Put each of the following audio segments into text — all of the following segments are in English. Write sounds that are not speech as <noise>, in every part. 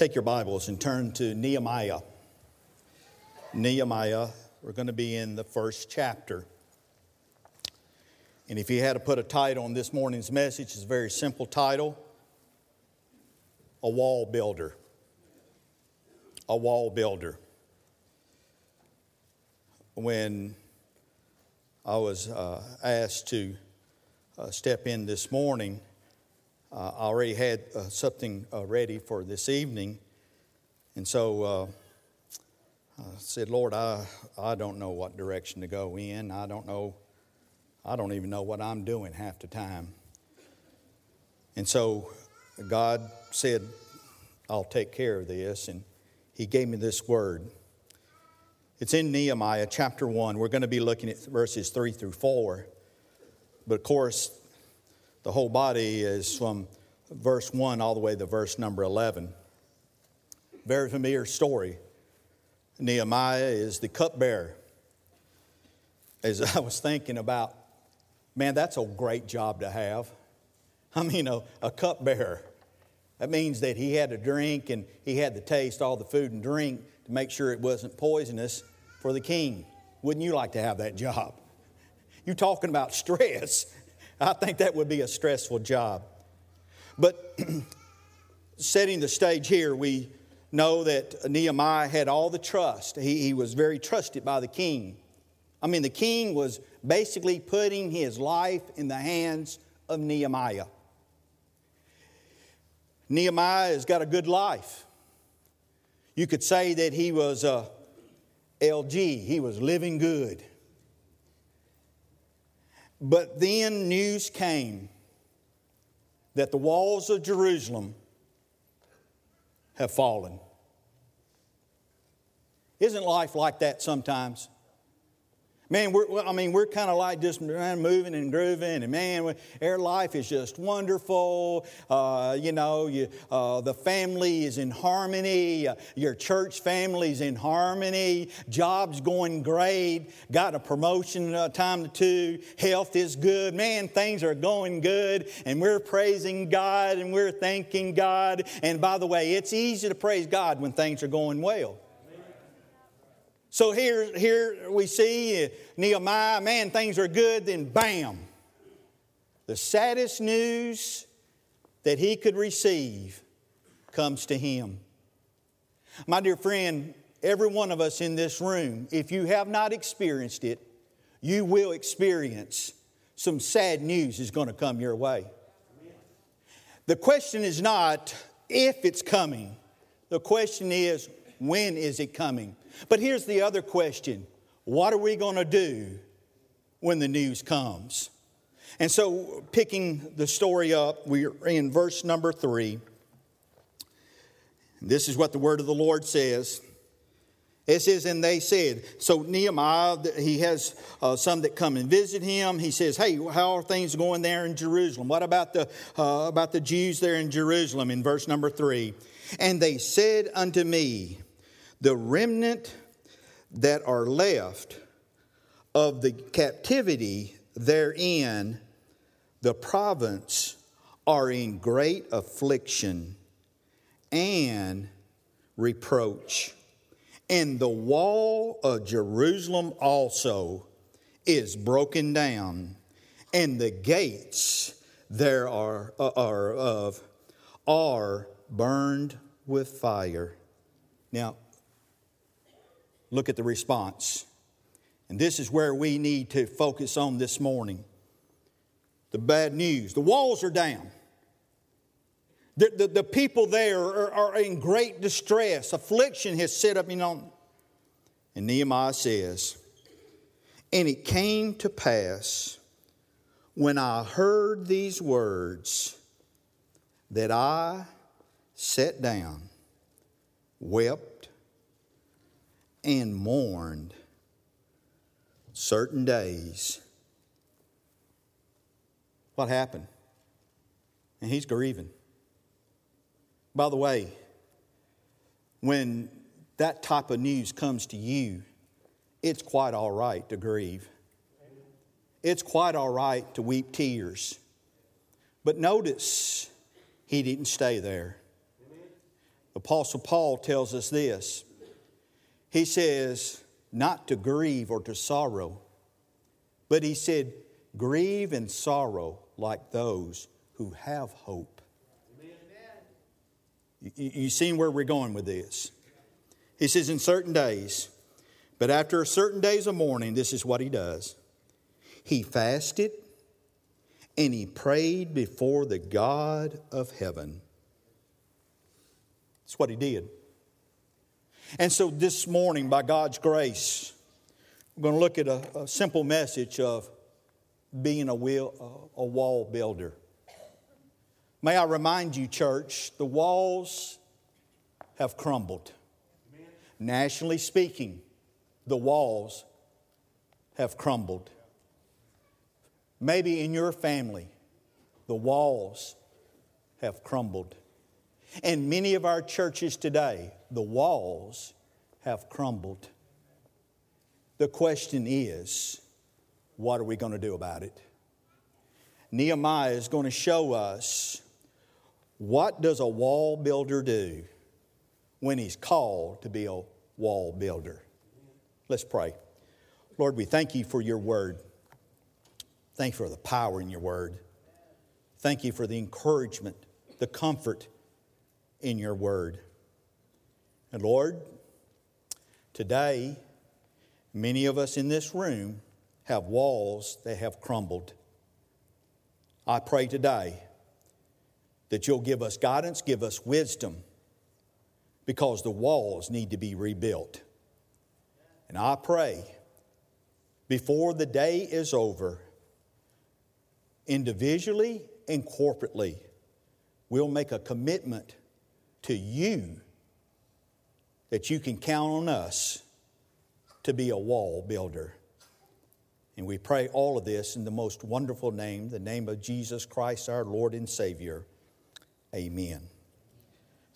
Take your Bibles and turn to Nehemiah. Nehemiah, we're going to be in the first chapter. And if you had to put a title on this morning's message, it's a very simple title A Wall Builder. A Wall Builder. When I was uh, asked to uh, step in this morning, uh, I already had uh, something uh, ready for this evening. And so uh, I said, Lord, I, I don't know what direction to go in. I don't know, I don't even know what I'm doing half the time. And so God said, I'll take care of this. And He gave me this word. It's in Nehemiah chapter 1. We're going to be looking at verses 3 through 4. But of course, the whole body is from verse 1 all the way to verse number 11. Very familiar story. Nehemiah is the cupbearer. As <laughs> I was thinking about, man, that's a great job to have. <laughs> I mean, a, a cupbearer. That means that he had to drink and he had to taste all the food and drink to make sure it wasn't poisonous for the king. Wouldn't you like to have that job? <laughs> You're talking about stress. <laughs> I think that would be a stressful job. But <clears throat> setting the stage here, we know that Nehemiah had all the trust. He, he was very trusted by the king. I mean, the king was basically putting his life in the hands of Nehemiah. Nehemiah has got a good life. You could say that he was a LG, he was living good. But then news came that the walls of Jerusalem have fallen. Isn't life like that sometimes? Man, we're, I mean, we're kind of like just moving and grooving, and man, our life is just wonderful. Uh, you know, you, uh, the family is in harmony, uh, your church family is in harmony, job's going great, got a promotion uh, time to two, health is good. Man, things are going good, and we're praising God and we're thanking God. And by the way, it's easy to praise God when things are going well. So here, here we see Nehemiah, man, things are good, then bam. The saddest news that he could receive comes to him. My dear friend, every one of us in this room, if you have not experienced it, you will experience some sad news is going to come your way. The question is not if it's coming, the question is when is it coming? But here's the other question what are we going to do when the news comes? And so, picking the story up, we're in verse number three. This is what the word of the Lord says. It says, and they said, so Nehemiah, he has uh, some that come and visit him. He says, hey, how are things going there in Jerusalem? What about the, uh, about the Jews there in Jerusalem in verse number three? And they said unto me, the remnant that are left of the captivity therein, the province are in great affliction and reproach. And the wall of Jerusalem also is broken down, and the gates there are, uh, are of are burned with fire. Now, look at the response. And this is where we need to focus on this morning. The bad news the walls are down. The, the, the people there are, are, in great distress. Affliction has set up, you know. And Nehemiah says, And it came to pass when I heard these words that I sat down, wept, and mourned certain days. What happened? And he's grieving. By the way, when that type of news comes to you, it's quite all right to grieve. It's quite all right to weep tears. But notice, he didn't stay there. The Apostle Paul tells us this. He says, not to grieve or to sorrow, but he said, grieve and sorrow like those who have hope. You, you seen where we're going with this? He says, in certain days, but after certain days of mourning, this is what he does. He fasted and he prayed before the God of heaven. That's what he did. And so this morning, by God's grace, we're going to look at a, a simple message of being a, a wall builder. May I remind you, church, the walls have crumbled. Amen. Nationally speaking, the walls have crumbled. Maybe in your family, the walls have crumbled. And many of our churches today, the walls have crumbled. The question is, what are we going to do about it? Nehemiah is going to show us what does a wall builder do when he's called to be a wall builder. Let's pray. Lord, we thank you for your word. Thank you for the power in your word. Thank you for the encouragement, the comfort in your word. And Lord, today, many of us in this room have walls that have crumbled. I pray today that you'll give us guidance, give us wisdom, because the walls need to be rebuilt. And I pray before the day is over, individually and corporately, we'll make a commitment to you that you can count on us to be a wall builder. And we pray all of this in the most wonderful name, the name of Jesus Christ, our Lord and Savior. Amen.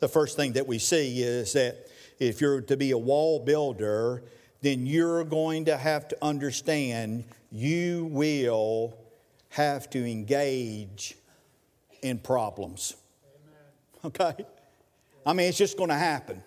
The first thing that we see is that if you're to be a wall builder, then you're going to have to understand you will have to engage in problems. Amen. Okay? I mean, it's just going to happen.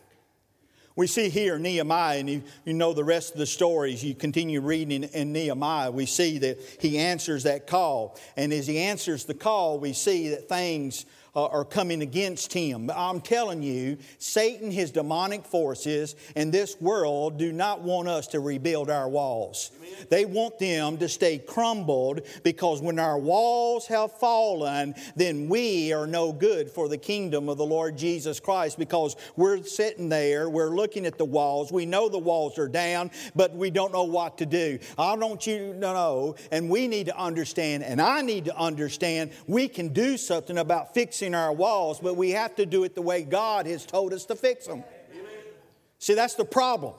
We see here Nehemiah, and you, you know the rest of the stories. You continue reading in, in Nehemiah, we see that he answers that call. And as he answers the call, we see that things Uh, are coming against him. I'm telling you, Satan, his demonic forces, and this world do not want us to rebuild our walls. Amen. They want them to stay crumbled because when our walls have fallen, then we are no good for the kingdom of the Lord Jesus Christ because we're sitting there, we're looking at the walls, we know the walls are down, but we don't know what to do. I don't you know, and we need to understand, and I need to understand, we can do something about fixing fixing our walls, but we have to do it the way God has told us to fix them. See, that's the problem.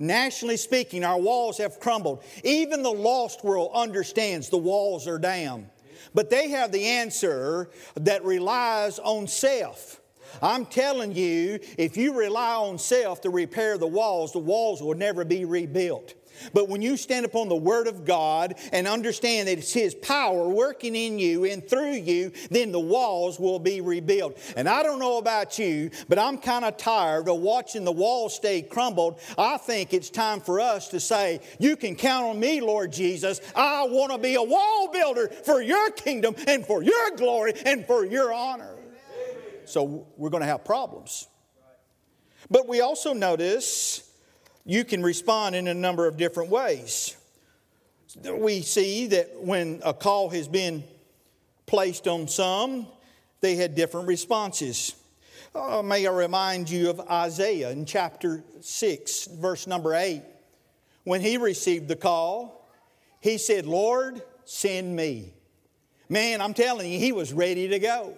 Nationally speaking, our walls have crumbled. Even the lost world understands the walls are down. But they have the answer that relies on self. I'm telling you, if you rely on self to repair the walls, the walls will never be rebuilt. But when you stand upon the Word of God and understand that it's His power working in you and through you, then the walls will be rebuilt. And I don't know about you, but I'm kind of tired of watching the walls stay crumbled. I think it's time for us to say, You can count on me, Lord Jesus. I want to be a wall builder for your kingdom and for your glory and for your honor. So we're going to have problems. But we also notice you can respond in a number of different ways. We see that when a call has been placed on some, they had different responses. Uh, may I remind you of Isaiah in chapter 6, verse number 8. When he received the call, he said, Lord, send me. Man, I'm telling you, he was ready to go.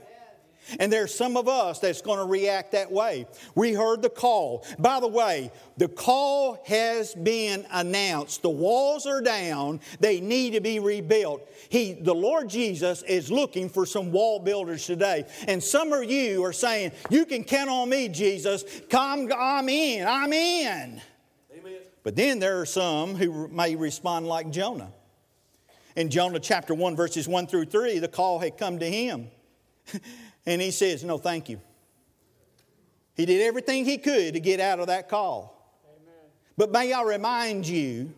And there's some of us that's going to react that way. We heard the call. By the way, the call has been announced. The walls are down. They need to be rebuilt. He, the Lord Jesus is looking for some wall builders today. And some of you are saying, You can count on me, Jesus. Come, I'm in. I'm in. Amen. But then there are some who may respond like Jonah. In Jonah chapter 1, verses 1 through 3, the call had come to him. <laughs> And he says, No, thank you. He did everything he could to get out of that call. Amen. But may I remind you,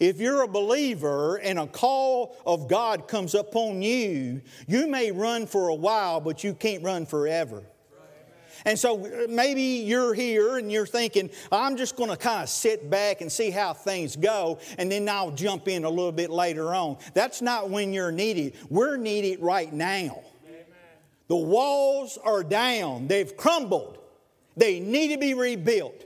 if you're a believer and a call of God comes upon you, you may run for a while, but you can't run forever. And so uh, maybe you're here and you're thinking, I'm just going to kind of sit back and see how things go, and then I'll jump in a little bit later on. That's not when you're needed. We're needed right now. The walls are down, they've crumbled, they need to be rebuilt.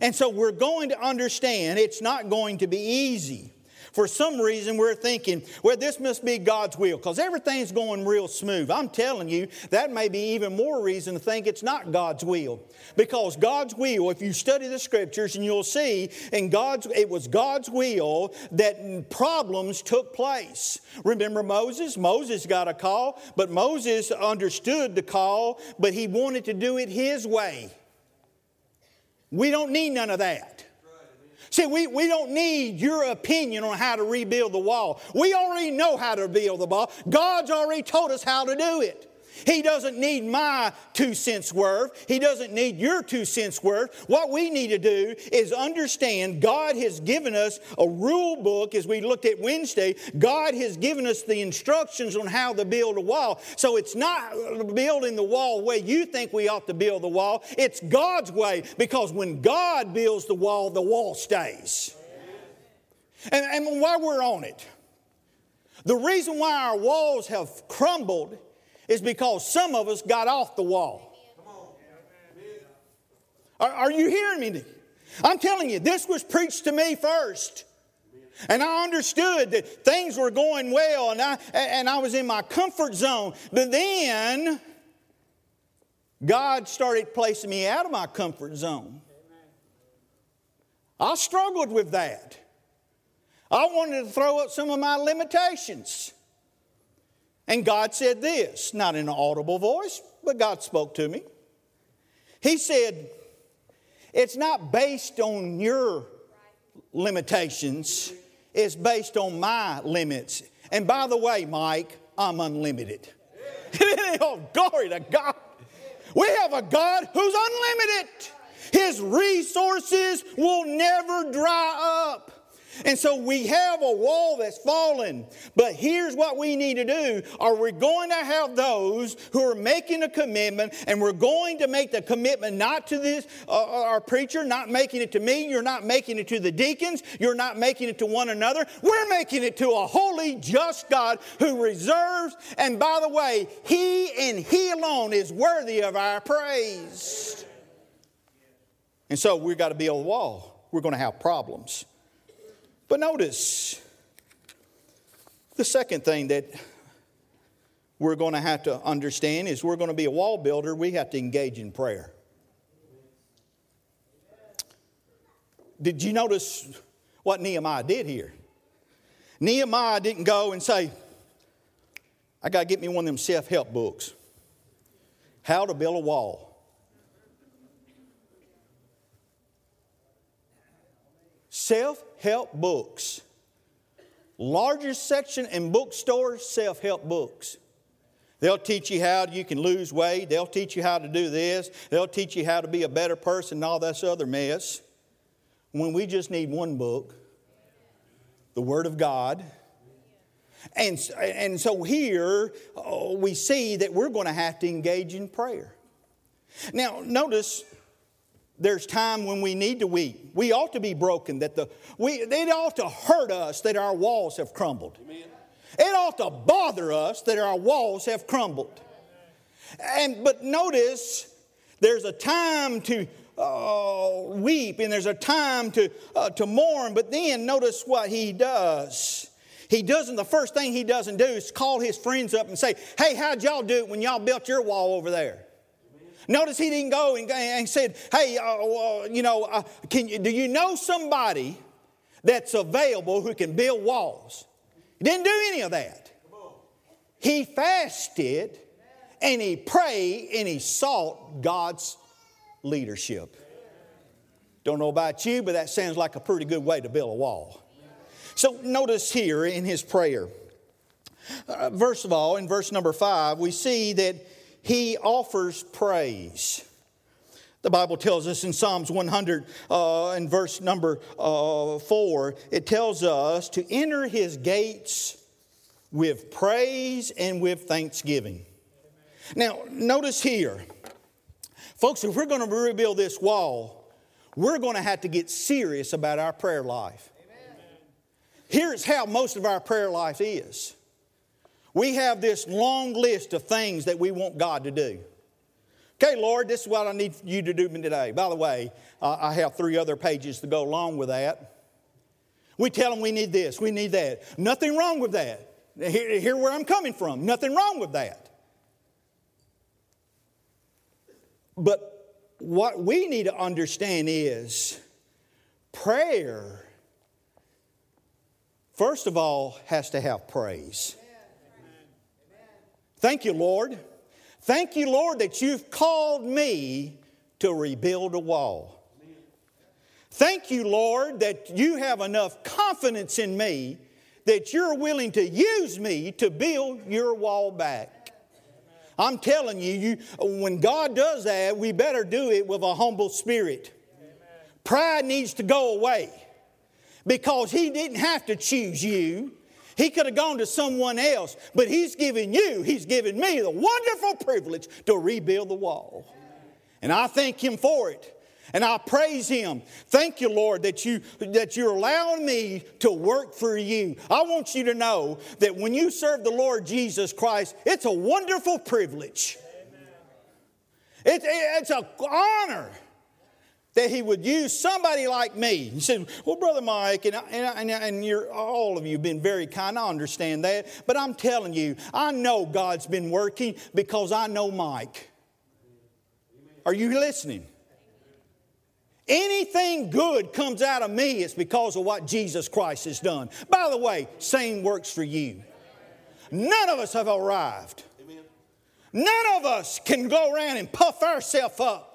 And so we're going to understand it's not going to be easy for some reason we're thinking, well, this must be God's will because everything's going real smooth. I'm telling you, that may be even more reason to think it's not God's will. Because God's will, if you study the scriptures and you'll see, in God's, it was God's will that problems took place. Remember Moses? Moses got a call, but Moses understood the call, but he wanted to do it his way. We don't need none of that. See, we, we don't need your opinion on how to rebuild the wall. We already know how to rebuild the wall. God's already told us how to do it. He doesn't need my two cents worth. He doesn't need your two cents worth. What we need to do is understand God has given us a rule book, as we looked at Wednesday. God has given us the instructions on how to build a wall. So it's not building the wall the way you think we ought to build the wall, it's God's way, because when God builds the wall, the wall stays. And, and while we're on it, the reason why our walls have crumbled is because some of us got off the wall. Are, are you hearing me? I'm telling you, this was preached to me first. And I understood that things were going well and I, and I was in my comfort zone. But then God started placing me out of my comfort zone. I struggled with that. I wanted to throw up some of my limitations. And God said this, not in an audible voice, but God spoke to me. He said, It's not based on your limitations, it's based on my limits. And by the way, Mike, I'm unlimited. <laughs> oh, glory to God. We have a God who's unlimited. His resources will never dry up. And so we have a wall that's fallen. But here's what we need to do. Are we going to have those who are making a commitment and we're going to make the commitment not to this, uh, uh, our preacher, not making it to me, you're not making it to the deacons, you're not making it to one another. We're making it to a holy, just God who reserves. And by the way, He and He alone is worthy of our praise. And so we've got to build a wall. We're going to have problems. But notice the second thing that we're going to have to understand is we're going to be a wall builder, we have to engage in prayer. Did you notice what Nehemiah did here? Nehemiah didn't go and say, I got to get me one of them self help books. How to build a wall. Self help books. Largest section in bookstores, self help books. They'll teach you how you can lose weight. They'll teach you how to do this. They'll teach you how to be a better person and all this other mess. When we just need one book, the Word of God. And, and so here uh, we see that we're going to have to engage in prayer. Now, notice there's time when we need to weep. We ought to be broken. That the we it ought to hurt us that our walls have crumbled. Amen. It ought to bother us that our walls have crumbled. And but notice there's a time to uh, weep and there's a time to uh, to mourn. But then notice what he does. He doesn't. The first thing he doesn't do is call his friends up and say, "Hey, how'd y'all do it when y'all built your wall over there?" Notice he didn't go and, and said, Hey, uh, you know, uh, can you, do you know somebody that's available who can build walls? He didn't do any of that. He fasted and he prayed and he sought God's leadership. Don't know about you, but that sounds like a pretty good way to build a wall. So notice here in his prayer. Uh, first of all, in verse number five, we see that he offers praise. The Bible tells us in Psalms 100 uh, in verse number uh, 4, it tells us to enter his gates with praise and with thanksgiving. Now, notice here, folks, if we're going to rebuild this wall, we're going to have to get serious about our prayer life. Here's how most of our prayer life is we have this long list of things that we want God to do. Okay, Lord, this is what I need you to do me today. By the way, uh, I have three other pages to go along with that. We tell them we need this, we need that. Nothing wrong with that. Here, here where I'm coming from. Nothing wrong with that. But what we need to understand is prayer, first of all, has to have praise. Thank you, Lord. Thank you, Lord, that you've called me to rebuild a wall. Thank you, Lord, that you have enough confidence in me that you're willing to use me to build your wall back. I'm telling you, you when God does that, we better do it with a humble spirit. Pride needs to go away because He didn't have to choose you. He could have gone to someone else, but He's given you, He's given me the wonderful privilege to rebuild the wall. And I thank Him for it. And I praise Him. Thank you, Lord, that, you, that you're allowing me to work for you. I want you to know that when you serve the Lord Jesus Christ, it's a wonderful privilege. It, it, it's an honor that he would use somebody like me. He said, Well, Brother Mike, and, and, and you're, all of you have been very kind. I understand that. But I'm telling you, I know God's been working because I know Mike. Are you listening? Anything good comes out of me, it's because of what Jesus Christ has done. By the way, same works for you. None of us have arrived. None of us can go around and puff ourselves up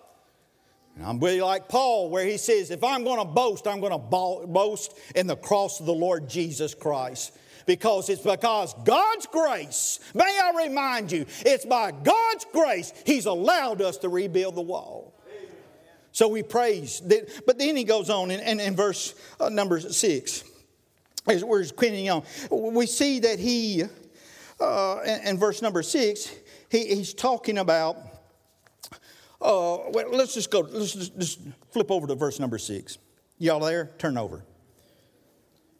and I'm really like Paul, where he says, if I'm going to boast, I'm going to boast in the cross of the Lord Jesus Christ. Because it's because God's grace, may I remind you, it's by God's grace He's allowed us to rebuild the wall. So we praise. But then he goes on in, in, in verse uh, number six, as we're continuing on, we see that he, uh, in, in verse number six, he, he's talking about uh, well, let's just go, let's just, flip over to verse number six. Y'all there? Turn over.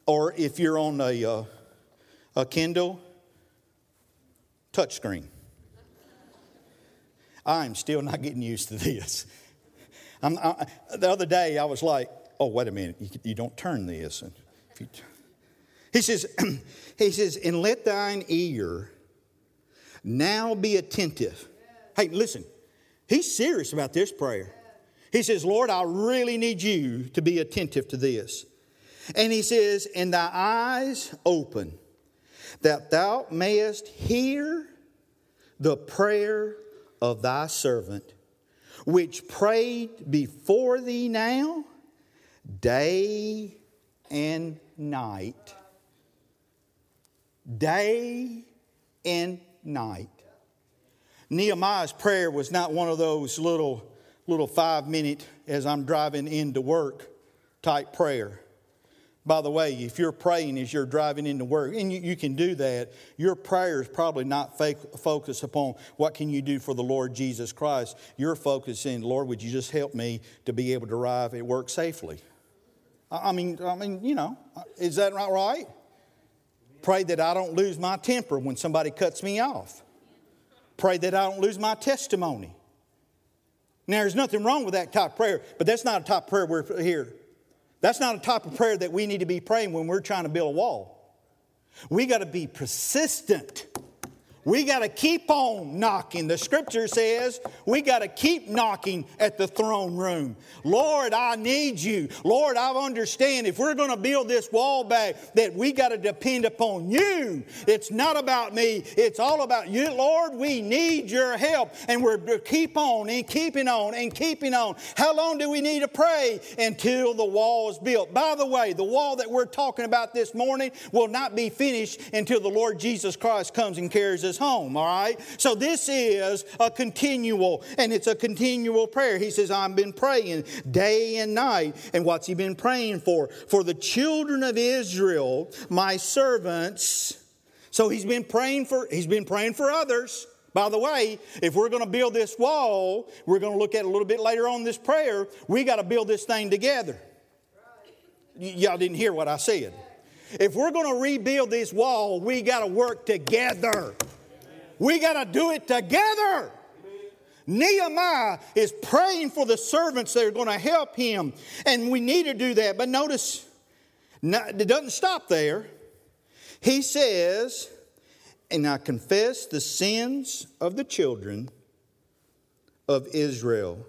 Or if you're on a, uh, a Kindle, touchscreen. I'm still not getting used to this. I, the other day, I was like, oh, wait a minute, you, you don't turn this. You, he says, <clears throat> he says, and let thine ear now be attentive. Hey, listen, He's serious about this prayer. He says, Lord, I really need you to be attentive to this. And he says, And thy eyes open, that thou mayest hear the prayer of thy servant, which prayed before thee now, day and night. Day and night. Nehemiah's prayer was not one of those little, little five minute as I'm driving into work type prayer. By the way, if you're praying as you're driving into work, and you, you can do that, your prayer is probably not focused upon what can you do for the Lord Jesus Christ. You're focusing, Lord, would you just help me to be able to arrive at work safely? I mean, I mean, you know, is that not right? Pray that I don't lose my temper when somebody cuts me off. Pray that I don't lose my testimony. Now, there's nothing wrong with that type of prayer, but that's not a type of prayer we're here. That's not a type of prayer that we need to be praying when we're trying to build a wall. We got to be persistent. We got to keep on knocking. The scripture says we got to keep knocking at the throne room. Lord, I need you. Lord, I understand if we're going to build this wall back, that we got to depend upon you. It's not about me, it's all about you. Lord, we need your help. And we're to keep on and keeping on and keeping on. How long do we need to pray? Until the wall is built. By the way, the wall that we're talking about this morning will not be finished until the Lord Jesus Christ comes and carries us home, all right? So this is a continual, and it's a continual prayer. He says, I've been praying day and night. And what's he been praying for? For the children of Israel, my servants. So he's been praying for, he's been praying for others. By the way, if we're going to build this wall, we're going to look at a little bit later on this prayer, we got to build this thing together. Y'all didn't hear what I said. If we're going to rebuild this wall, we got to work together. We got to do it together. Nehemiah is praying for the servants that are going to help him, and we need to do that. But notice, it doesn't stop there. He says, And I confess the sins of the children of Israel,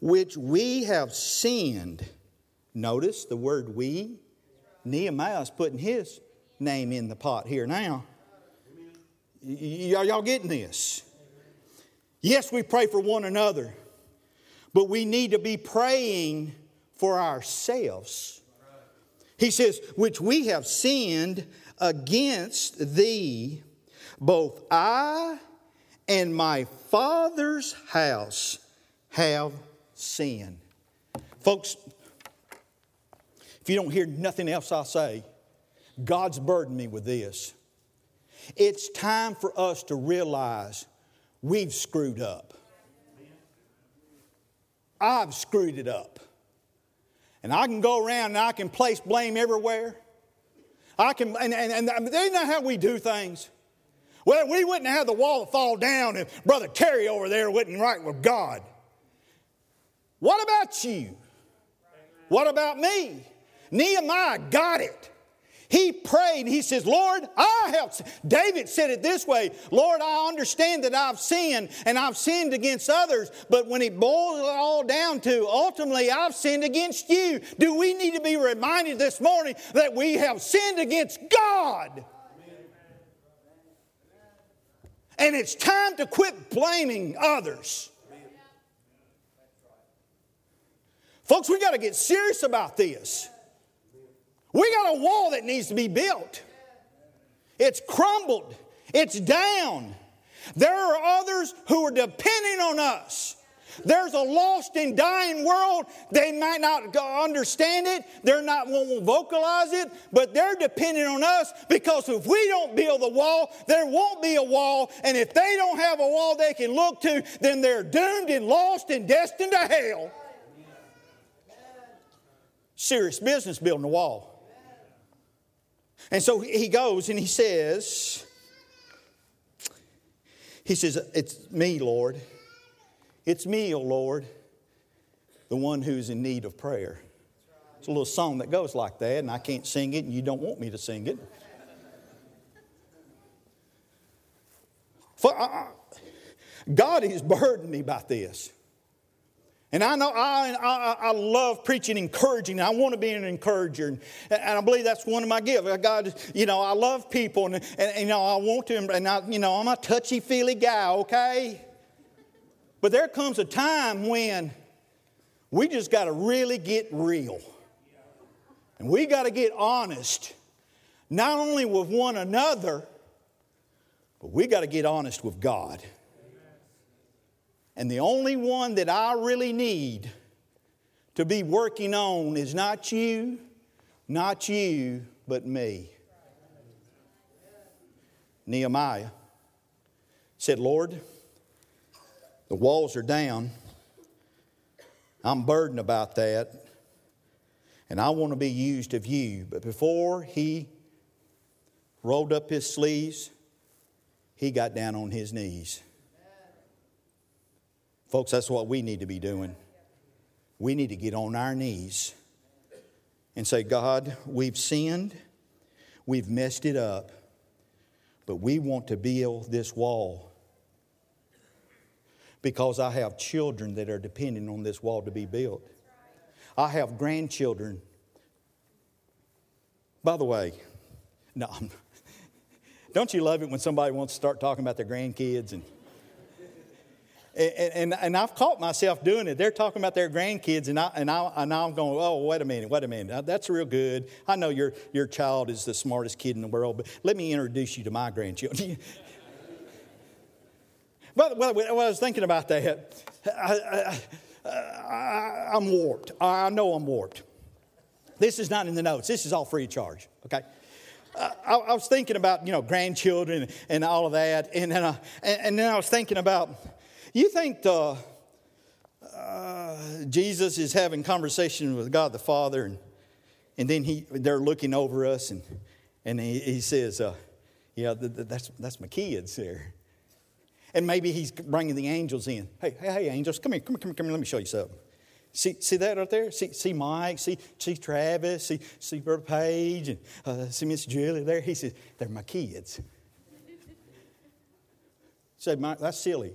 which we have sinned. Notice the word we Nehemiah is putting his name in the pot here now. Y- y'all getting this? Yes, we pray for one another, but we need to be praying for ourselves. He says, which we have sinned against thee, both I and my father's house have sinned. Folks, if you don't hear nothing else I say, God's burdened me with this. It's time for us to realize we've screwed up. I've screwed it up. And I can go around and I can place blame everywhere. I can, and, and, and isn't that how we do things? Well, we wouldn't have the wall fall down if Brother Terry over there wasn't right with God. What about you? What about me? Nehemiah got it. He prayed. He says, Lord, I have. David said it this way Lord, I understand that I've sinned and I've sinned against others, but when it boils it all down to ultimately, I've sinned against you. Do we need to be reminded this morning that we have sinned against God? And it's time to quit blaming others. Folks, we got to get serious about this. We got a wall that needs to be built. It's crumbled, it's down. There are others who are depending on us. There's a lost and dying world. They might not understand it. They're not won't vocalize it, but they're depending on us because if we don't build the wall, there won't be a wall. And if they don't have a wall they can look to, then they're doomed and lost and destined to hell. Serious business building a wall. And so he goes and he says, he says, It's me, Lord. It's me, O oh Lord, the one who's in need of prayer. It's a little song that goes like that, and I can't sing it, and you don't want me to sing it. For, uh, God has burdened me about this. And I know I, I, I, love preaching encouraging. I want to be an encourager. And, I believe that's one of my gifts. God, you know, I love people and, and, and, you know, I want to, and I, you know, I'm a touchy feely guy, okay? But there comes a time when we just got to really get real. And we got to get honest, not only with one another, but we got to get honest with God. And the only one that I really need to be working on is not you, not you, but me. Nehemiah said, Lord, the walls are down. I'm burdened about that. And I want to be used of you. But before he rolled up his sleeves, he got down on his knees. Folks, that's what we need to be doing. We need to get on our knees and say, God, we've sinned, we've messed it up, but we want to build this wall because I have children that are depending on this wall to be built. I have grandchildren. By the way, no, <laughs> don't you love it when somebody wants to start talking about their grandkids and and, and, and, I've caught myself doing it. They're talking about their grandkids, and, I, and, I, and I'm going, oh, wait a minute, wait a minute. That's real good. I know your, your child is the smartest kid in the world, but let me introduce you to my grandchildren. <laughs> well, well, when I was thinking about that, I, I, am warped. I know I'm warped. This is not in the notes. This is all free of charge, okay? I, I, was thinking about, you know, grandchildren and all of that. And then, I, and then I was thinking about, you think the, uh, Jesus is having conversation with God the Father, and, and then he, they're looking over us, and, and he, he says, uh, yeah, that's, that's my kids there. And maybe he's bringing the angels in. Hey, hey, hey, angels, come here, come here, come here, come here. Let me show you something. See, see that right there? See, see Mike, see, see Travis, see, see Brother Page, and uh, see Miss Julie there. He says, they're my kids. <laughs> say, Mike, that's silly.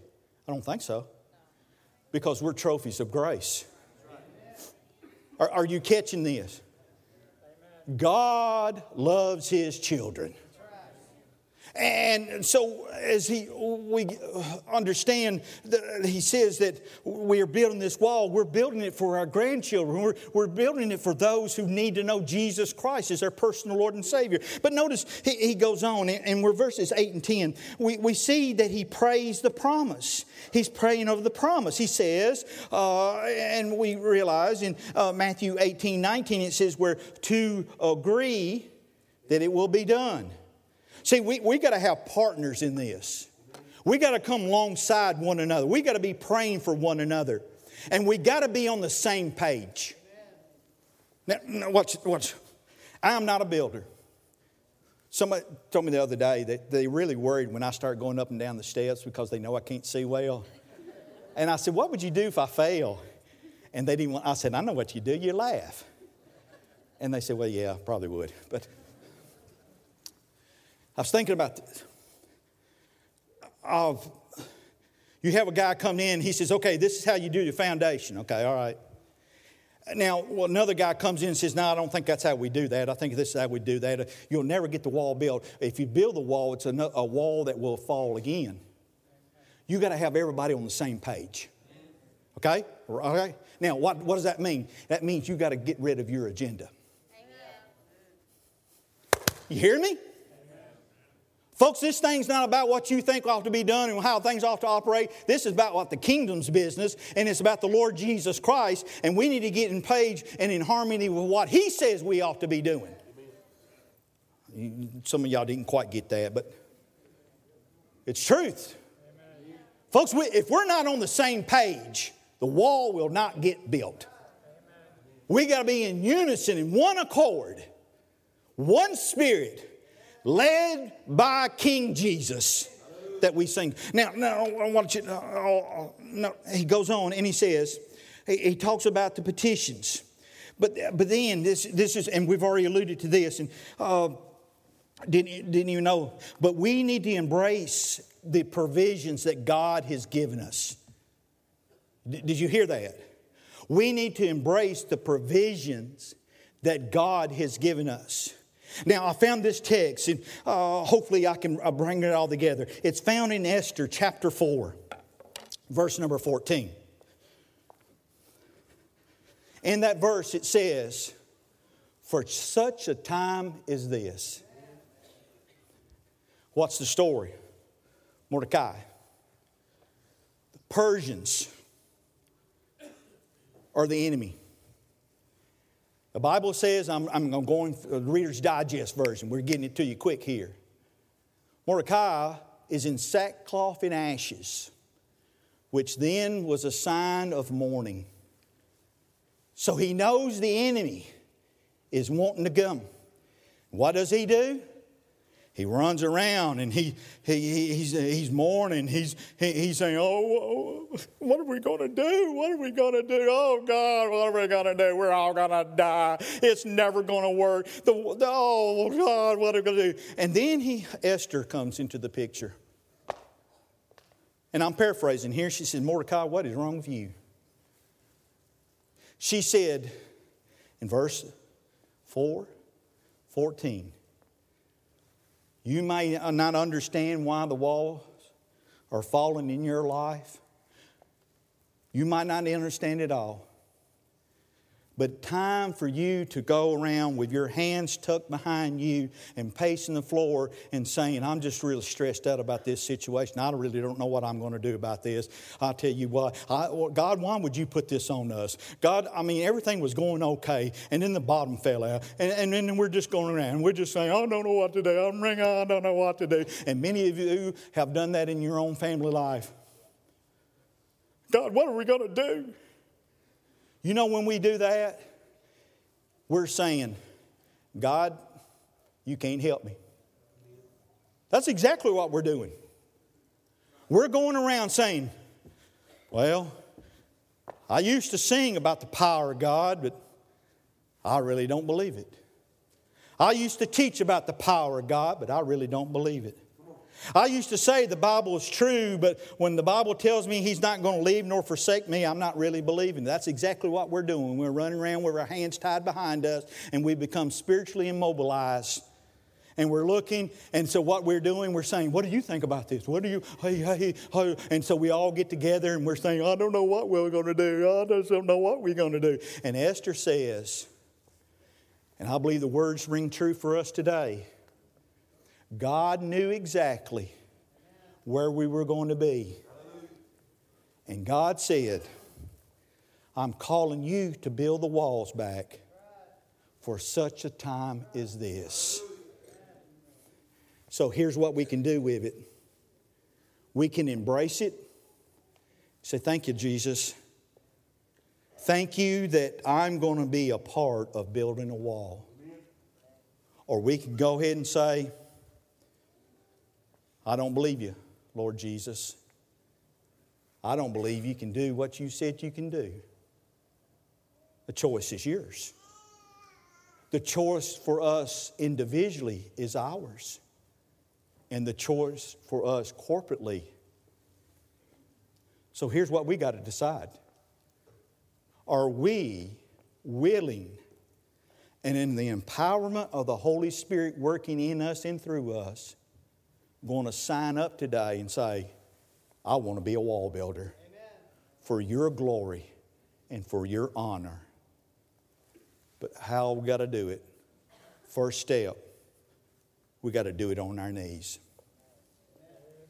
I don't think so. Because we're trophies of grace. Are, are you catching this? God loves his children. And so, as he, we understand, he says that we are building this wall, we're building it for our grandchildren. We're, we're building it for those who need to know Jesus Christ as their personal Lord and Savior. But notice he, he goes on, and we're verses 8 and 10. We, we see that he prays the promise. He's praying over the promise. He says, uh, and we realize in uh, Matthew 18 19, it says, where two agree that it will be done. See, we, we got to have partners in this. We got to come alongside one another. We got to be praying for one another. And we got to be on the same page. Now, now watch, watch. I'm not a builder. Somebody told me the other day that they really worried when I start going up and down the steps because they know I can't see well. And I said, What would you do if I fail? And they didn't want, I said, I know what you do. You laugh. And they said, Well, yeah, probably would. But I was thinking about this. Of, you have a guy come in, he says, okay, this is how you do your foundation. Okay, all right. Now, well, another guy comes in and says, No, I don't think that's how we do that. I think this is how we do that. You'll never get the wall built. If you build the wall, it's a, a wall that will fall again. You got to have everybody on the same page. Okay? Okay? Now, what, what does that mean? That means you got to get rid of your agenda. You hear me? Folks, this thing's not about what you think ought to be done and how things ought to operate. This is about what the kingdom's business, and it's about the Lord Jesus Christ, and we need to get in page and in harmony with what He says we ought to be doing. Some of y'all didn't quite get that, but it's truth. Folks, if we're not on the same page, the wall will not get built. We got to be in unison, in one accord, one spirit led by King Jesus that we sing. Now, now I want you. Uh, uh, no, he goes on and he says, he, he, talks about the petitions, but but then this this is, and we've already alluded to this, and uh, didn't didn't you know? But we need to embrace the provisions that God has given us. D- did you hear that? We need to embrace the provisions that God has given us. Now, I found this text, and uh, hopefully I can uh, bring it all together. It's found in Esther chapter 4, verse number 14. In that verse, it says, For such a time as this. What's the story? Mordecai. The Persians are the enemy. The Bible says, I'm, I'm going the Reader's Digest version. We're getting it to you quick here. Mordecai is in sackcloth and ashes, which then was a sign of mourning. So he knows the enemy is wanting to come. What does he do? He runs around and he, he, he's, he's mourning. He's, he, he's saying, Oh, what are we going to do? What are we going to do? Oh, God, what are we going to do? We're all going to die. It's never going to work. The, oh, God, what are we going to do? And then he, Esther comes into the picture. And I'm paraphrasing here. She said, Mordecai, what is wrong with you? She said in verse 4 14, you may not understand why the walls are falling in your life. You might not understand it all. But time for you to go around with your hands tucked behind you and pacing the floor and saying, I'm just really stressed out about this situation. I really don't know what I'm going to do about this. I'll tell you what, I, God, why would you put this on us? God, I mean, everything was going okay, and then the bottom fell out. And, and then we're just going around. We're just saying, I don't know what to do. I'm ringing, I don't know what to do. And many of you have done that in your own family life. God, what are we going to do? You know, when we do that, we're saying, God, you can't help me. That's exactly what we're doing. We're going around saying, Well, I used to sing about the power of God, but I really don't believe it. I used to teach about the power of God, but I really don't believe it. I used to say the Bible is true, but when the Bible tells me He's not going to leave nor forsake me, I'm not really believing. That's exactly what we're doing. We're running around with our hands tied behind us, and we become spiritually immobilized. And we're looking, and so what we're doing, we're saying, What do you think about this? What do you, hey, hey, hey. And so we all get together and we're saying, I don't know what we're going to do. I don't know what we're going to do. And Esther says, and I believe the words ring true for us today God knew exactly where we were going to be. And God said, I'm calling you to build the walls back for such a time as this. So here's what we can do with it we can embrace it. Say, Thank you, Jesus. Thank you that I'm going to be a part of building a wall. Or we can go ahead and say, I don't believe you, Lord Jesus. I don't believe you can do what you said you can do. The choice is yours. The choice for us individually is ours. And the choice for us corporately. So here's what we got to decide Are we willing and in the empowerment of the Holy Spirit working in us and through us? Going to sign up today and say, I want to be a wall builder Amen. for your glory and for your honor. But how we got to do it? First step, we got to do it on our knees.